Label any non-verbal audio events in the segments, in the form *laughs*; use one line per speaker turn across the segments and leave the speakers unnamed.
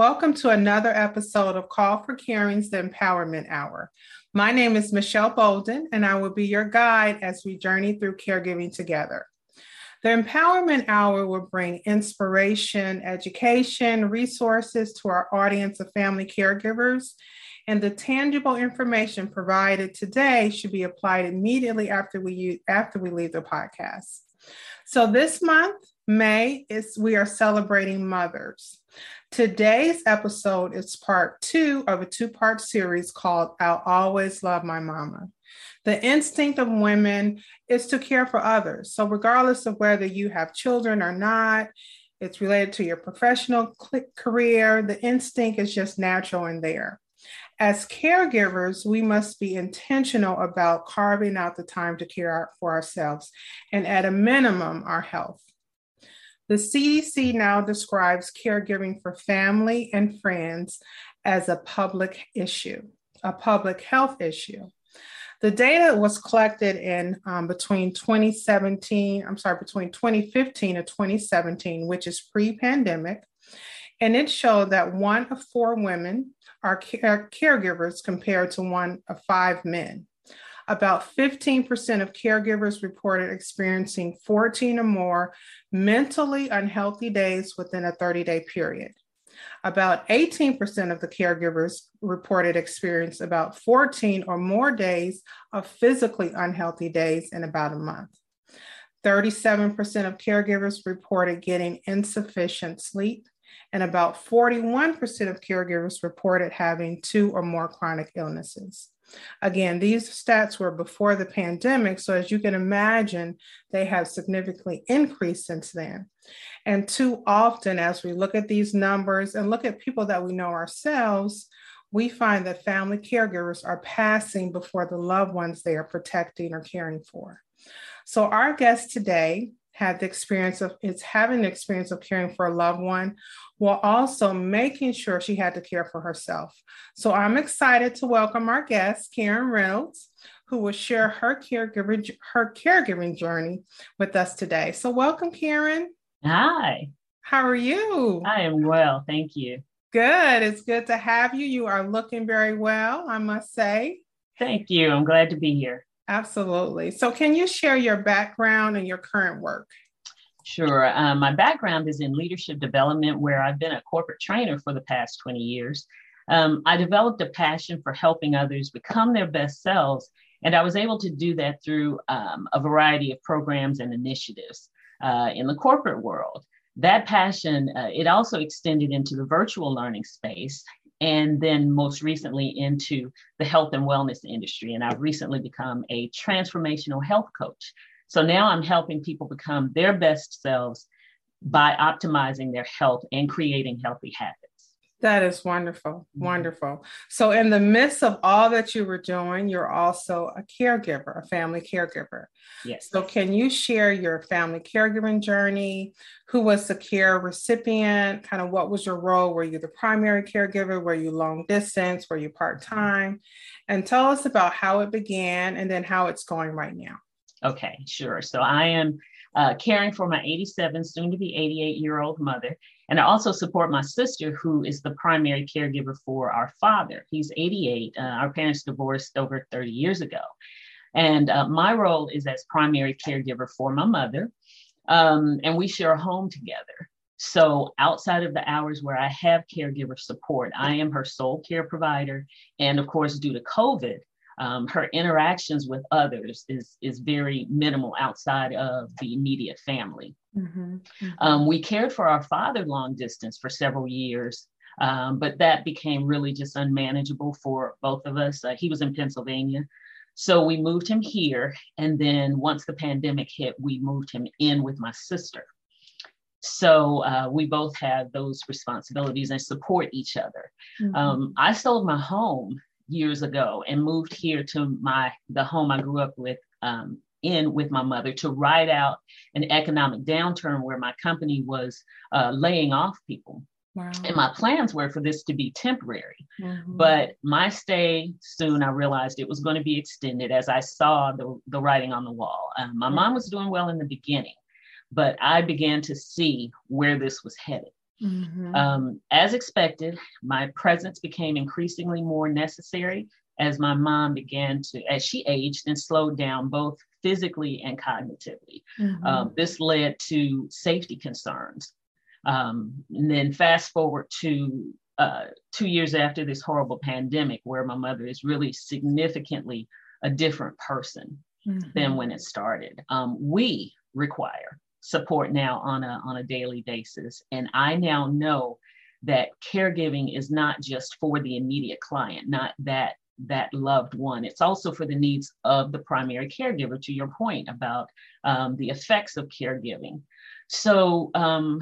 Welcome to another episode of Call for Caring's The Empowerment Hour. My name is Michelle Bolden, and I will be your guide as we journey through caregiving together. The Empowerment Hour will bring inspiration, education, resources to our audience of family caregivers, and the tangible information provided today should be applied immediately after we after we leave the podcast. So this month, May is we are celebrating mothers. Today's episode is part two of a two part series called I'll Always Love My Mama. The instinct of women is to care for others. So, regardless of whether you have children or not, it's related to your professional career, the instinct is just natural in there. As caregivers, we must be intentional about carving out the time to care for ourselves and, at a minimum, our health. The CDC now describes caregiving for family and friends as a public issue, a public health issue. The data was collected in um, between 2017, I'm sorry, between 2015 and 2017, which is pre pandemic. And it showed that one of four women are care- caregivers compared to one of five men. About 15% of caregivers reported experiencing 14 or more mentally unhealthy days within a 30 day period. About 18% of the caregivers reported experience about 14 or more days of physically unhealthy days in about a month. 37% of caregivers reported getting insufficient sleep, and about 41% of caregivers reported having two or more chronic illnesses. Again, these stats were before the pandemic. So, as you can imagine, they have significantly increased since then. And too often, as we look at these numbers and look at people that we know ourselves, we find that family caregivers are passing before the loved ones they are protecting or caring for. So, our guest today had the experience of is having the experience of caring for a loved one while also making sure she had to care for herself. So I'm excited to welcome our guest, Karen Reynolds, who will share her caregiving her caregiving journey with us today. So welcome, Karen.
Hi.
How are you?
I am well, thank you.
Good. It's good to have you. You are looking very well, I must say.
Thank you. I'm glad to be here.
Absolutely. So, can you share your background and your current work?
Sure. Um, my background is in leadership development, where I've been a corporate trainer for the past 20 years. Um, I developed a passion for helping others become their best selves, and I was able to do that through um, a variety of programs and initiatives uh, in the corporate world. That passion, uh, it also extended into the virtual learning space, and then most recently into the health and wellness industry. And I've recently become a transformational health coach. So now I'm helping people become their best selves by optimizing their health and creating healthy habits.
That is wonderful. Mm-hmm. Wonderful. So, in the midst of all that you were doing, you're also a caregiver, a family caregiver.
Yes.
So, can you share your family caregiving journey? Who was the care recipient? Kind of what was your role? Were you the primary caregiver? Were you long distance? Were you part time? And tell us about how it began and then how it's going right now.
Okay, sure. So, I am uh, caring for my 87, soon to be 88 year old mother. And I also support my sister, who is the primary caregiver for our father. He's 88. Uh, our parents divorced over 30 years ago. And uh, my role is as primary caregiver for my mother. Um, and we share a home together. So, outside of the hours where I have caregiver support, I am her sole care provider. And of course, due to COVID, um, her interactions with others is, is very minimal outside of the immediate family. Mm-hmm. Mm-hmm. Um, we cared for our father long distance for several years, um, but that became really just unmanageable for both of us. Uh, he was in Pennsylvania. So we moved him here. And then once the pandemic hit, we moved him in with my sister. So uh, we both have those responsibilities and support each other. Mm-hmm. Um, I sold my home years ago and moved here to my the home I grew up with um, in with my mother to ride out an economic downturn where my company was uh, laying off people. Wow. And my plans were for this to be temporary. Mm-hmm. But my stay soon, I realized it was going to be extended as I saw the, the writing on the wall. Um, my mm-hmm. mom was doing well in the beginning, but I began to see where this was headed. Mm-hmm. Um, as expected, my presence became increasingly more necessary as my mom began to, as she aged and slowed down both physically and cognitively. Mm-hmm. Um, this led to safety concerns. Um, and then fast forward to uh, two years after this horrible pandemic, where my mother is really significantly a different person mm-hmm. than when it started. Um, we require support now on a on a daily basis, and I now know that caregiving is not just for the immediate client, not that that loved one. It's also for the needs of the primary caregiver, to your point about um, the effects of caregiving. So, um,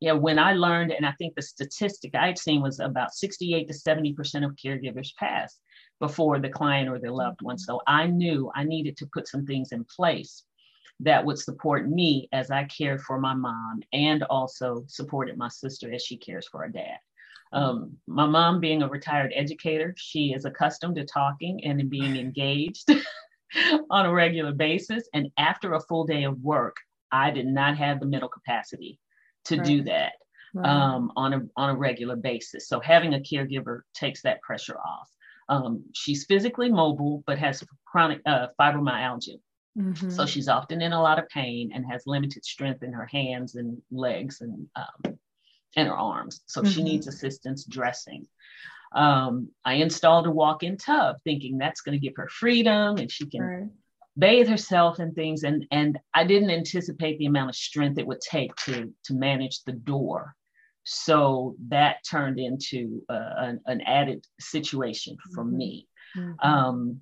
yeah, when I learned, and I think the statistic I'd seen was about 68 to 70% of caregivers pass before the client or their loved one. So I knew I needed to put some things in place that would support me as I cared for my mom and also supported my sister as she cares for her dad. Um, my mom, being a retired educator, she is accustomed to talking and being engaged *laughs* on a regular basis. And after a full day of work, I did not have the mental capacity to right. do that right. um, on a on a regular basis. So having a caregiver takes that pressure off. Um, she's physically mobile, but has chronic uh, fibromyalgia. Mm-hmm. So she's often in a lot of pain and has limited strength in her hands and legs and um, and her arms. So mm-hmm. she needs assistance dressing. Um, I installed a walk-in tub, thinking that's going to give her freedom and she can right. bathe herself and things. And and I didn't anticipate the amount of strength it would take to to manage the door. So that turned into uh, an, an, added situation for mm-hmm. me. Mm-hmm. Um,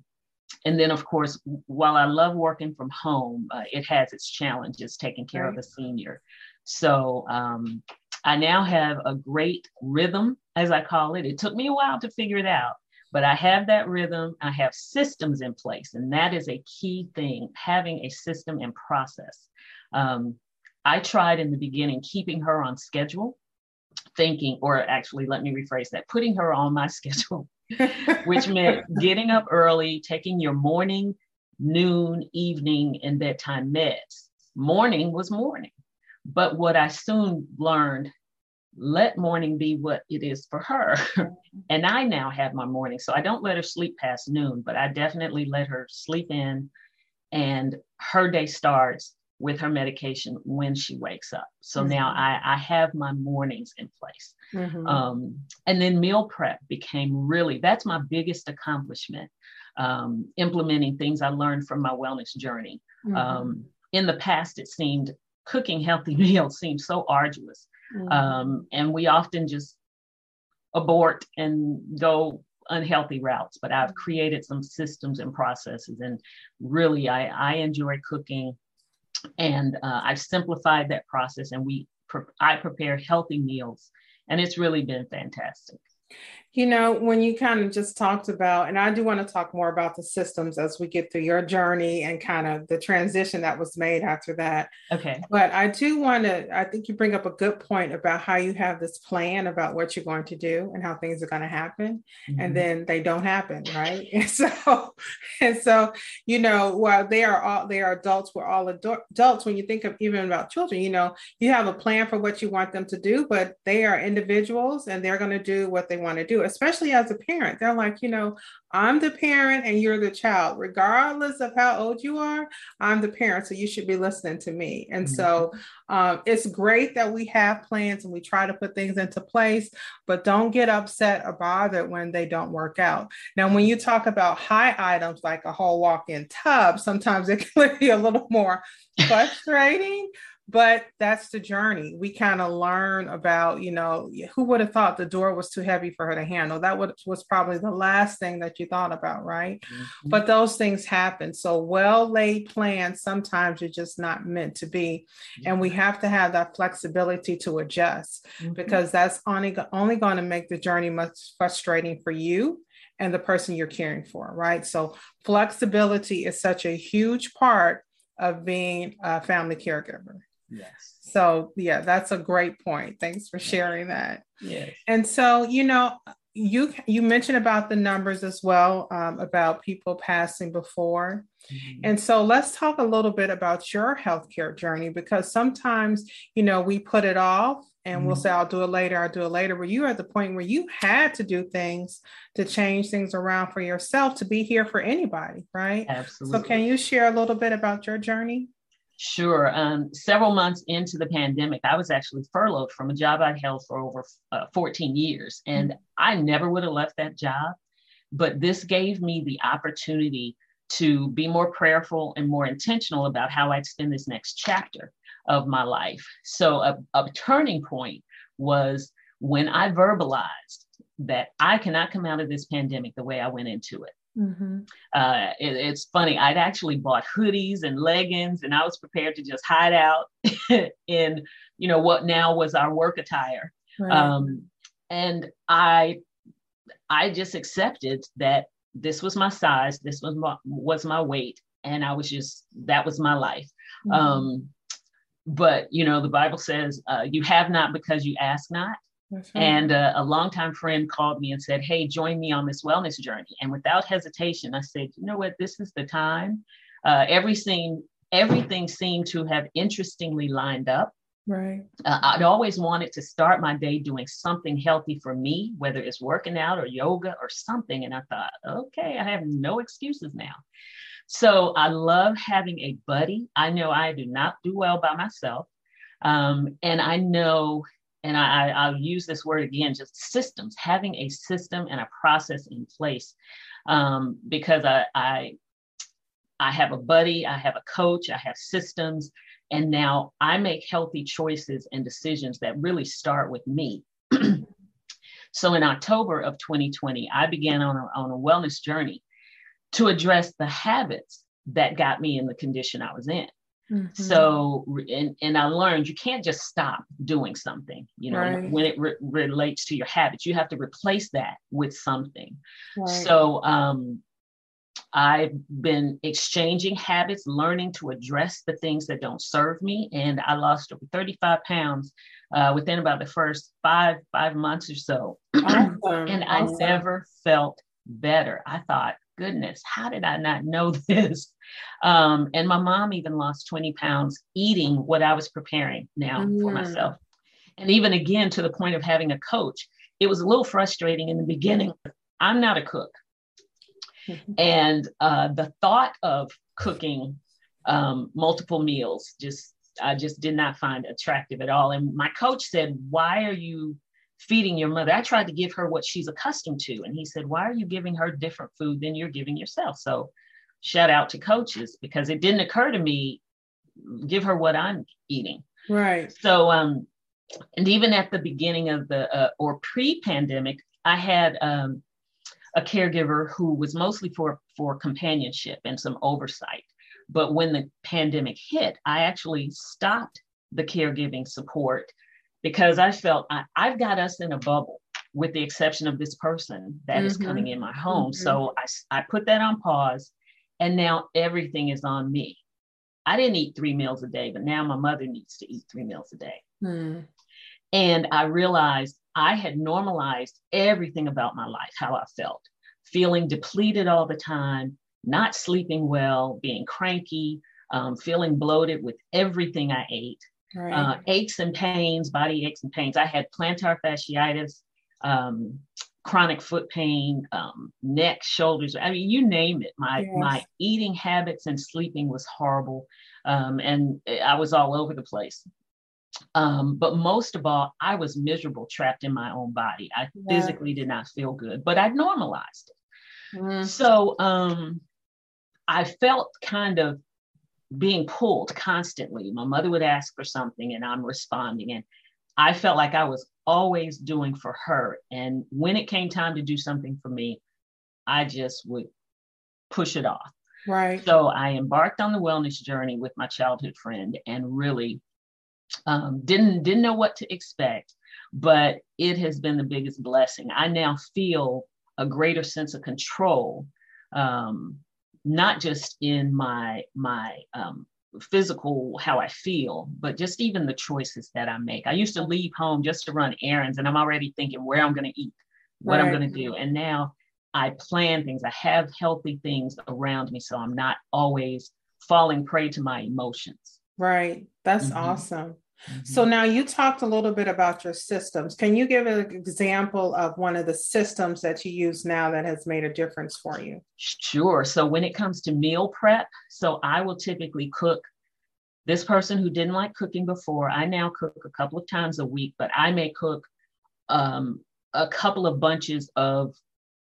and then, of course, while I love working from home, uh, it has its challenges taking care right. of a senior. So um, I now have a great rhythm, as I call it. It took me a while to figure it out, but I have that rhythm. I have systems in place, and that is a key thing having a system and process. Um, I tried in the beginning keeping her on schedule, thinking, or actually, let me rephrase that, putting her on my *laughs* schedule, which meant getting up early, taking your morning, noon, evening, and bedtime meds. Morning was morning but what I soon learned, let morning be what it is for her. *laughs* and I now have my morning. So I don't let her sleep past noon, but I definitely let her sleep in. And her day starts with her medication when she wakes up. So mm-hmm. now I, I have my mornings in place. Mm-hmm. Um, and then meal prep became really, that's my biggest accomplishment. Um, implementing things I learned from my wellness journey. Mm-hmm. Um, in the past, it seemed cooking healthy *laughs* meals seemed so arduous. Mm-hmm. Um, and we often just abort and go unhealthy routes. But I've created some systems and processes, and really, I, I enjoy cooking. And uh, I've simplified that process, and we I prepare healthy meals, and it's really been fantastic.
You know, when you kind of just talked about, and I do want to talk more about the systems as we get through your journey and kind of the transition that was made after that.
Okay.
But I do want to, I think you bring up a good point about how you have this plan about what you're going to do and how things are going to happen. Mm-hmm. And then they don't happen, right? *laughs* And so, and so, you know, while they are all, they are adults, we're all adults. When you think of even about children, you know, you have a plan for what you want them to do, but they are individuals and they're going to do what they want to do especially as a parent. They're like, you know, I'm the parent and you're the child. Regardless of how old you are, I'm the parent. So you should be listening to me. And mm-hmm. so um, it's great that we have plans and we try to put things into place, but don't get upset or bothered when they don't work out. Now, when you talk about high items like a whole walk in tub, sometimes it *laughs* can be a little more frustrating but that's the journey. We kind of learn about, you know, who would have thought the door was too heavy for her to handle? That was probably the last thing that you thought about, right? Mm-hmm. But those things happen. So well laid plans sometimes are just not meant to be, and we have to have that flexibility to adjust mm-hmm. because that's only only going to make the journey much frustrating for you and the person you're caring for, right? So flexibility is such a huge part of being a family caregiver.
Yes.
So yeah, that's a great point. Thanks for sharing that.
Yes.
And so, you know, you you mentioned about the numbers as well um, about people passing before mm-hmm. and so let's talk a little bit about your healthcare journey because sometimes you know we put it off and mm-hmm. we'll say i'll do it later i'll do it later but you are at the point where you had to do things to change things around for yourself to be here for anybody right
absolutely
so can you share a little bit about your journey
Sure. Um, several months into the pandemic, I was actually furloughed from a job I'd held for over uh, 14 years. And mm-hmm. I never would have left that job. But this gave me the opportunity to be more prayerful and more intentional about how I'd spend this next chapter of my life. So, a, a turning point was when I verbalized that I cannot come out of this pandemic the way I went into it. Mm-hmm. Uh, it, it's funny. I'd actually bought hoodies and leggings, and I was prepared to just hide out *laughs* in, you know, what now was our work attire. Right. Um, and I, I just accepted that this was my size, this was my was my weight, and I was just that was my life. Mm-hmm. Um, but you know, the Bible says, uh, "You have not because you ask not." And uh, a longtime friend called me and said, Hey, join me on this wellness journey. And without hesitation, I said, You know what? This is the time. Uh, everything, everything seemed to have interestingly lined up.
Right.
Uh, I'd always wanted to start my day doing something healthy for me, whether it's working out or yoga or something. And I thought, okay, I have no excuses now. So I love having a buddy. I know I do not do well by myself. Um, and I know and I, I, will use this word again, just systems, having a system and a process in place. Um, because I, I, I have a buddy, I have a coach, I have systems, and now I make healthy choices and decisions that really start with me. *clears throat* so in October of 2020, I began on a, on a wellness journey to address the habits that got me in the condition I was in. Mm-hmm. So, and, and I learned you can't just stop doing something, you know, right. when it re- relates to your habits, you have to replace that with something. Right. So, um, I've been exchanging habits, learning to address the things that don't serve me, and I lost over 35 pounds uh, within about the first five five months or so. *clears throat* Awesome. and I awesome. never felt better. I thought, goodness, how did I not know *laughs* this? Um, and my mom even lost 20 pounds eating what I was preparing now mm. for myself. And even again, to the point of having a coach, it was a little frustrating in the beginning. I'm not a cook. Mm-hmm. And uh, the thought of cooking um, multiple meals just I just did not find attractive at all. And my coach said, "Why are you feeding your mother. I tried to give her what she's accustomed to. And he said, Why are you giving her different food than you're giving yourself? So shout out to coaches because it didn't occur to me, give her what I'm eating.
Right.
So, um, and even at the beginning of the, uh, or pre pandemic, I had, um, a caregiver who was mostly for for companionship and some oversight but when the pandemic hit i actually stopped the caregiving support because I felt I, have got us in a bubble with the exception of this person that mm-hmm. is coming in my home. Mm-hmm. So I, I put that on pause and now everything is on me. I didn't eat three meals a day, but now my mother needs to eat three meals a day. Mm. And I realized I had normalized everything about my life, how I felt, feeling depleted all the time, not sleeping well, being cranky, um, feeling bloated with everything I ate right. uh, aches and pains, body aches and pains. I had plantar fasciitis, um, chronic foot pain, um, neck, shoulders. I mean, you name it. My yes. my eating habits and sleeping was horrible, um, and I was all over the place. Um, but most of all, I was miserable, trapped in my own body. I yeah. physically did not feel good, but I normalized it. Mm. So um, I felt kind of being pulled constantly. My mother would ask for something and I'm responding. And I felt like I was always doing for her. And when it came time to do something for me, I just would push it off.
Right.
So I embarked on the wellness journey with my childhood friend and really um, didn't didn't know what to expect, but it has been the biggest blessing. I now feel a greater sense of control, um, not just in my my um, physical how I feel, but just even the choices that I make. I used to leave home just to run errands, and I'm already thinking where I'm going to eat, what right. I'm going to do, and now I plan things. I have healthy things around me, so I'm not always falling prey to my emotions.
Right. That's mm-hmm. awesome. Mm-hmm. So now you talked a little bit about your systems. Can you give an example of one of the systems that you use now that has made a difference for you?
Sure. So when it comes to meal prep, so I will typically cook this person who didn't like cooking before, I now cook a couple of times a week, but I may cook um, a couple of bunches of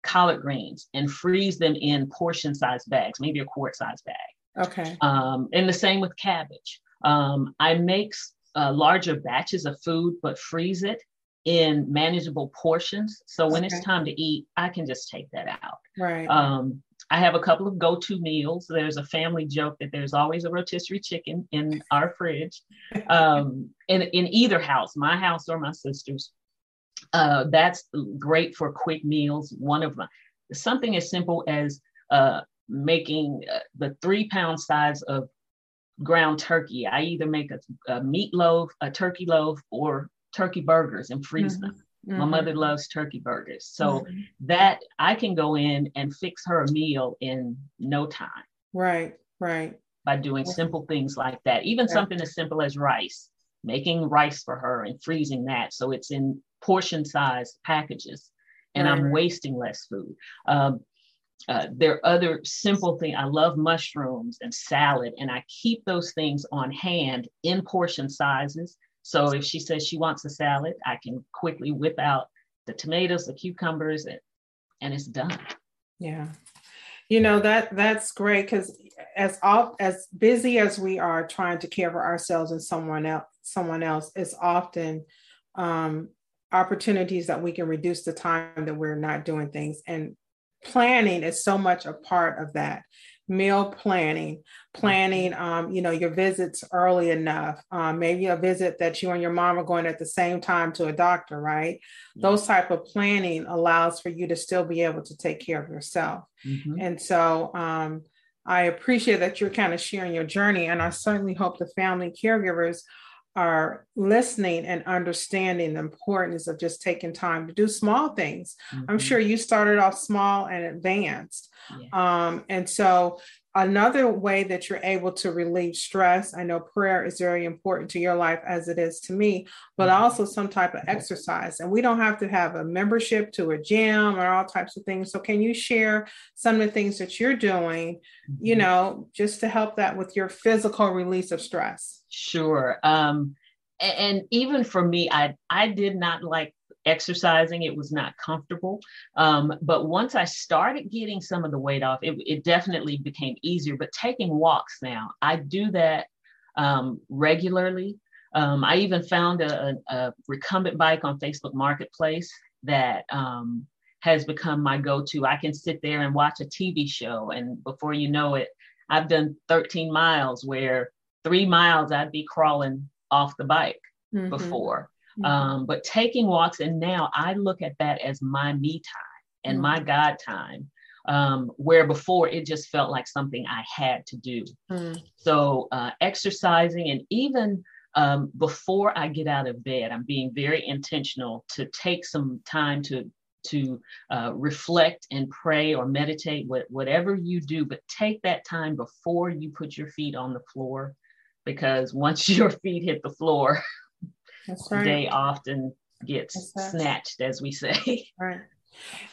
collard greens and freeze them in portion sized bags, maybe a quart size bag.
Okay.
Um, and the same with cabbage. Um, I make uh, larger batches of food, but freeze it in manageable portions. So when okay. it's time to eat, I can just take that out.
Right.
Um, I have a couple of go-to meals. There's a family joke that there's always a rotisserie chicken in our fridge, *laughs* um, in in either house, my house or my sister's. Uh, that's great for quick meals. One of my something as simple as uh, making uh, the three pound size of ground turkey. I either make a, a meatloaf, a turkey loaf, or turkey burgers and freeze mm-hmm. them. Mm-hmm. My mother loves turkey burgers. So mm-hmm. that I can go in and fix her a meal in no time.
Right, right.
By doing simple things like that. Even something as simple as rice, making rice for her and freezing that so it's in portion sized packages and right. I'm wasting less food. Um, uh, there are other simple things. I love mushrooms and salad, and I keep those things on hand in portion sizes. So if she says she wants a salad, I can quickly whip out the tomatoes, the cucumbers, and, and it's done.
Yeah. You know that that's great because as all as busy as we are trying to care for ourselves and someone else, someone else, it's often um, opportunities that we can reduce the time that we're not doing things. And planning is so much a part of that meal planning planning mm-hmm. um, you know your visits early enough um, maybe a visit that you and your mom are going at the same time to a doctor right those type of planning allows for you to still be able to take care of yourself mm-hmm. and so um, i appreciate that you're kind of sharing your journey and i certainly hope the family caregivers are listening and understanding the importance of just taking time to do small things. Mm-hmm. I'm sure you started off small and advanced. Yeah. Um, and so Another way that you're able to relieve stress, I know prayer is very important to your life as it is to me, but mm-hmm. also some type of exercise. And we don't have to have a membership to a gym or all types of things. So, can you share some of the things that you're doing, you mm-hmm. know, just to help that with your physical release of stress?
Sure. Um, and even for me, I I did not like exercising. It was not comfortable. Um, but once I started getting some of the weight off, it, it definitely became easier. But taking walks now, I do that um, regularly. Um, I even found a, a, recumbent bike on Facebook Marketplace that um, has become my go to. I can sit there and watch a TV show, and before you know it, I've done 13 miles where three miles I'd be crawling off the bike mm-hmm. before. Mm-hmm. Um, but taking walks, and now I look at that as my me time and mm-hmm. my God time. Um, where before it just felt like something I had to do. Mm. So, uh, exercising, and even um, before I get out of bed, I'm being very intentional to take some time to to uh, reflect and pray or meditate, what, whatever you do, but take that time before you put your feet on the floor, because once *laughs* your feet hit the floor, right. They often get snatched, as we say.
Right.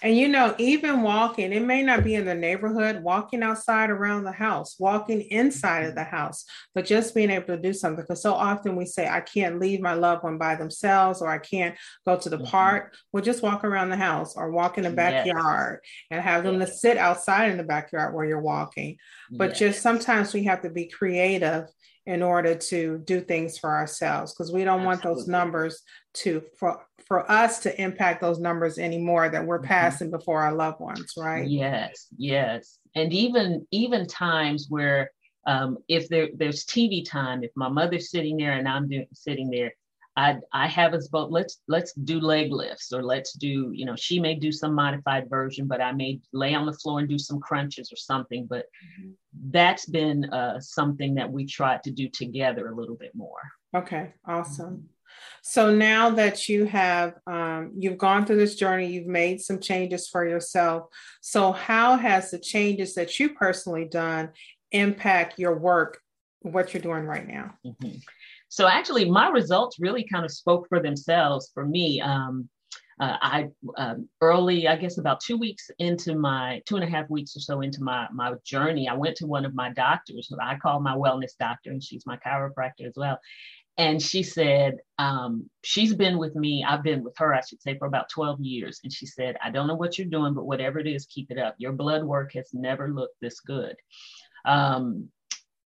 And you know, even walking, it may not be in the neighborhood, walking outside around the house, walking inside of the house, but just being able to do something. Because so often we say, I can't leave my loved one by themselves, or I can't go to the mm-hmm. park. Well, just walk around the house or walk in the backyard yes. and have them yes. to sit outside in the backyard where you're walking. But yes. just sometimes we have to be creative in order to do things for ourselves because we don't Absolutely. want those numbers to for for us to impact those numbers anymore that we're mm-hmm. passing before our loved ones right
yes yes and even even times where um, if there there's tv time if my mother's sitting there and i'm doing, sitting there I I have us both. Let's let's do leg lifts, or let's do you know she may do some modified version, but I may lay on the floor and do some crunches or something. But mm-hmm. that's been uh, something that we tried to do together a little bit more.
Okay, awesome. Mm-hmm. So now that you have um, you've gone through this journey, you've made some changes for yourself. So how has the changes that you personally done impact your work, what you're doing right now?
Mm-hmm. So actually, my results really kind of spoke for themselves for me. Um, uh, I um, early, I guess about two weeks into my two and a half weeks or so into my my journey, I went to one of my doctors. I call my wellness doctor, and she's my chiropractor as well. And she said, um, she's been with me, I've been with her, I should say, for about 12 years. And she said, I don't know what you're doing, but whatever it is, keep it up. Your blood work has never looked this good. Um,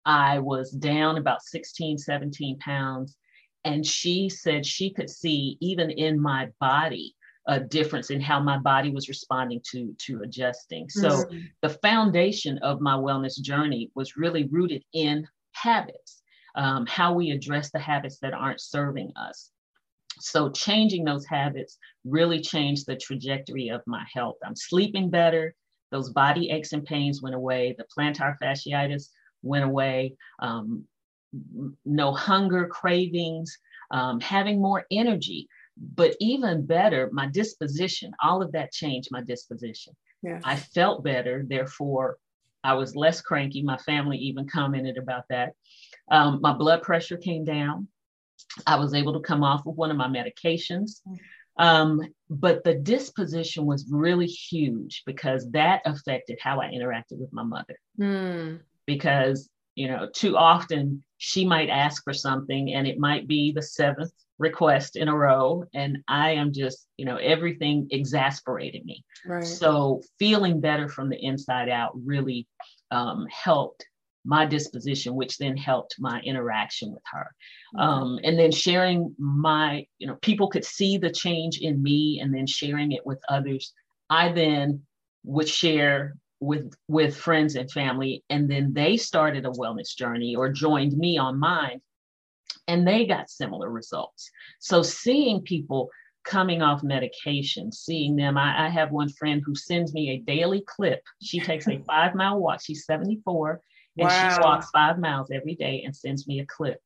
I was down about 16, 17 pounds. And she said she could see, even in my body, a difference in how my body was responding to to adjusting. So mm-hmm. the foundation of my wellness journey was really rooted in habits, um, how we address the habits that aren't serving us. So changing those habits really changed the trajectory of my health. I'm sleeping better. Those body aches and pains went away. The plantar fasciitis went away. Um, no hunger, cravings, um, having more energy. But even better, my disposition, all of that changed my disposition. Yeah. I felt better, therefore, I was less cranky. My family even commented about that. Um, my blood pressure came down. I was able to come off of one of my medications. Um, but the disposition was really huge because that affected how I interacted with my mother. Mm because you know too often she might ask for something and it might be the seventh request in a row and i am just you know everything exasperated me right. so feeling better from the inside out really um, helped my disposition which then helped my interaction with her. Mm-hmm. um, and then sharing my you know people could see the change in me and then sharing it with others. I then would share with with friends and family and then they started a wellness journey or joined me on mine and they got similar results. So seeing people coming off medication seeing them I, I have one friend who sends me a daily clip. She takes a *laughs* five mile walk. She's 74 and wow. she walks five miles every day and sends me a clip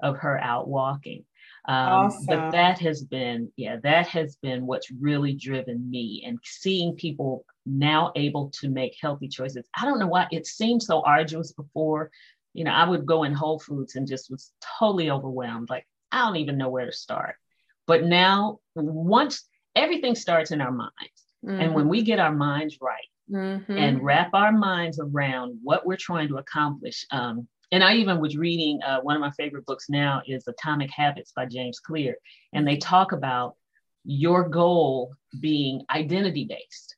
of her out walking um, awesome. But that has been, yeah, that has been what's really driven me and seeing people now able to make healthy choices. I don't know why it seemed so arduous before. You know, I would go in Whole Foods and just was totally overwhelmed. Like, I don't even know where to start. But now, once everything starts in our minds, mm-hmm. and when we get our minds right, Mm-hmm. and wrap our minds around what we're trying to accomplish. Um, and I even was reading uh, one of my favorite books now is Atomic Habits by James Clear, and they talk about your goal being identity based.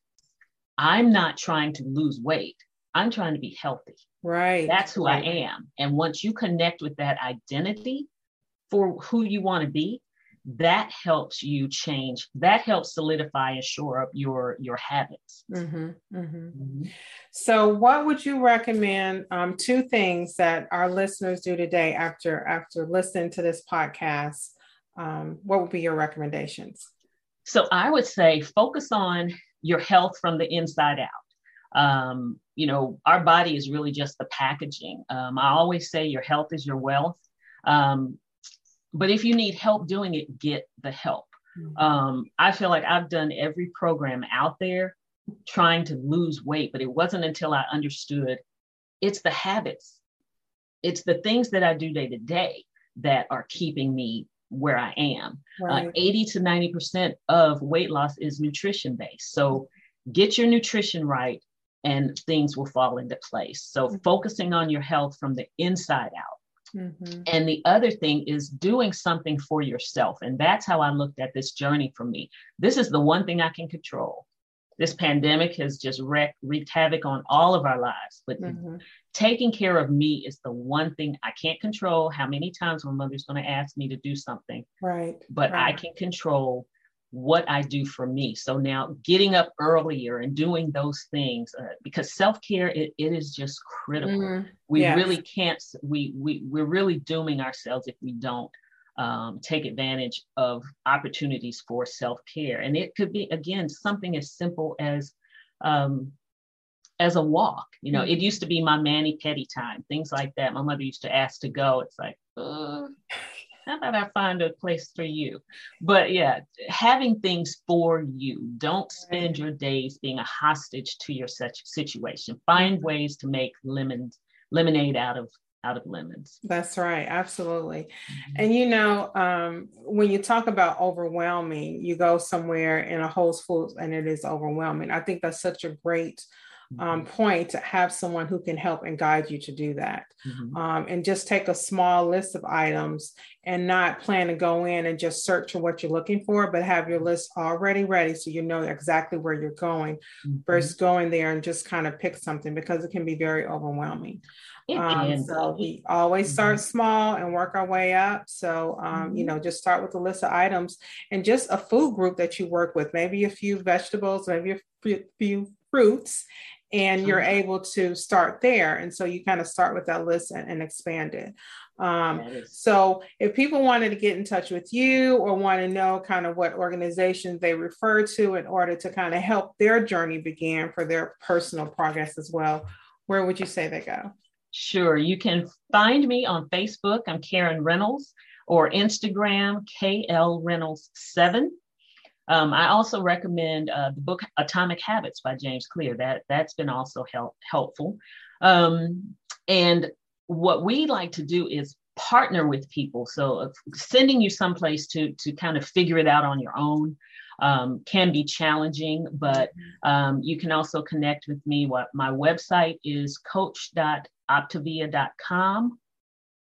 I'm not trying to lose weight. I'm trying to be healthy.
Right.
That's who
right.
I am. And once you connect with that identity for who you want to be, that helps you change that helps solidify and shore up your your habits. Mm-hmm,
mm-hmm. Mm-hmm. so what would you recommend um, two things that our listeners do today after after listening to this podcast? Um, what would be your recommendations?
So i would say focus on your health from the inside out. Um, you know our body is really just the packaging. Um, i always say your health is your wealth. Um, but if you need help doing it, get the help. Mm-hmm. Um, I feel like I've done every program out there trying to lose weight, but it wasn't until I understood it's the habits, it's the things that I do day to day that are keeping me where I am. Uh, right. Uh, 80 to 90% of weight loss is nutrition based. So get your nutrition right and things will fall into place. So mm-hmm. focusing on your health from the inside out Mm-hmm. And the other thing is doing something for yourself. And that's how I looked at this journey for me. This is the one thing I can control. This pandemic has just wreaked, wreaked havoc on all of our lives. But mm-hmm. taking care of me is the one thing I can't control. How many times my mother's going to ask me to do something?
Right.
But
right.
I can control what I do for me. So now getting up earlier and doing those things uh, because self-care it, it is just critical. Mm, we yes. really can't we we we're really dooming ourselves if we don't um, take advantage of opportunities for self care. And it could be, again, something as simple as um, as a walk. You know, mm-hmm. it used to be my mani pedi time, things like that. My mother used to ask to go. It's like, uh, how about I find a place for you? But yeah, having things for you. Don't spend your days being a hostage to your such situation. Find mm-hmm. ways to make lemon lemonade out of out of lemons.
That's right, absolutely. Mm-hmm. And you know, um, when you talk about overwhelming, you go somewhere in a Whole Foods and it is overwhelming. I think that's such a great um, mm-hmm. point to have someone who can help and guide you to do that. Mm-hmm. Um, and just take a small list of items and not plan to go in and just search for what you're looking for, but have your list already ready so you know exactly where you're going mm-hmm. versus going there and just kind of pick something because it can be very overwhelming. Um, so we always start mm-hmm. small and work our way up. So, um, you mm-hmm. know, just start with a list of items and just a food group that you work with, maybe a few vegetables, maybe a few fruits, and you're mm-hmm. able to start there. And so you kind of start with that list and, and expand it. Um, so if people wanted to get in touch with you or want to know kind of what organizations they refer to in order to kind of help their journey begin for their personal progress as well, where would you say they go?
Sure. You can find me on Facebook. I'm Karen Reynolds or Instagram, KL Reynolds7. Um, I also recommend uh, the book Atomic Habits by James Clear. That that's been also help, helpful. Um, and what we like to do is partner with people. So uh, sending you someplace to to kind of figure it out on your own um, can be challenging, but um, you can also connect with me. What my website is coach.optavia.com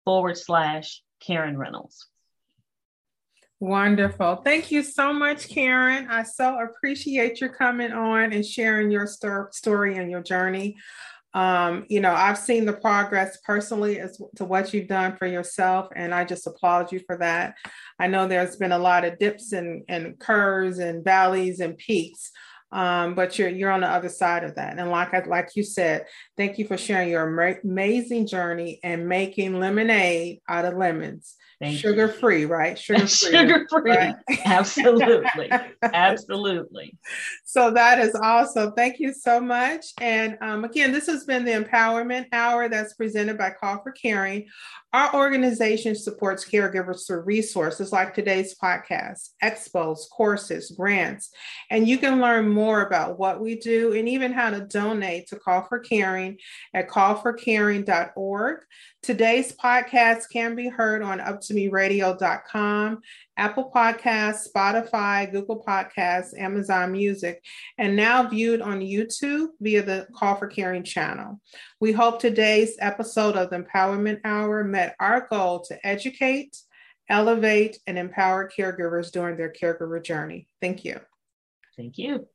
forward slash Karen Reynolds.
Wonderful. Thank you so much, Karen. I so appreciate your coming on and sharing your st- story and your journey. Um, you know, I've seen the progress personally as to what you've done for yourself, and I just applaud you for that. I know there's been a lot of dips and, and curves and valleys and peaks, um, but you're you're on the other side of that. And like I, like you said, thank you for sharing your amazing journey and making lemonade out of lemons. Thank sugar you. free, right? *laughs*
Sugar free. Sugar free. Right? Absolutely. *laughs* Absolutely.
So that is awesome. Thank you so much. And um, again, this has been the Empowerment Hour that's presented by Call for Caring. Our organization supports caregivers through resources like today's podcast, expos, courses, grants, and you can learn more about what we do and even how to donate to Call for Caring at callforcaring.org. Today's podcast can be heard on up2meradio.com, Apple Podcasts, Spotify, Google Podcasts, Amazon Music, and now viewed on YouTube via the Call for Caring channel. We hope today's episode of the Empowerment Hour met our goal to educate, elevate, and empower caregivers during their caregiver journey. Thank you.
Thank you.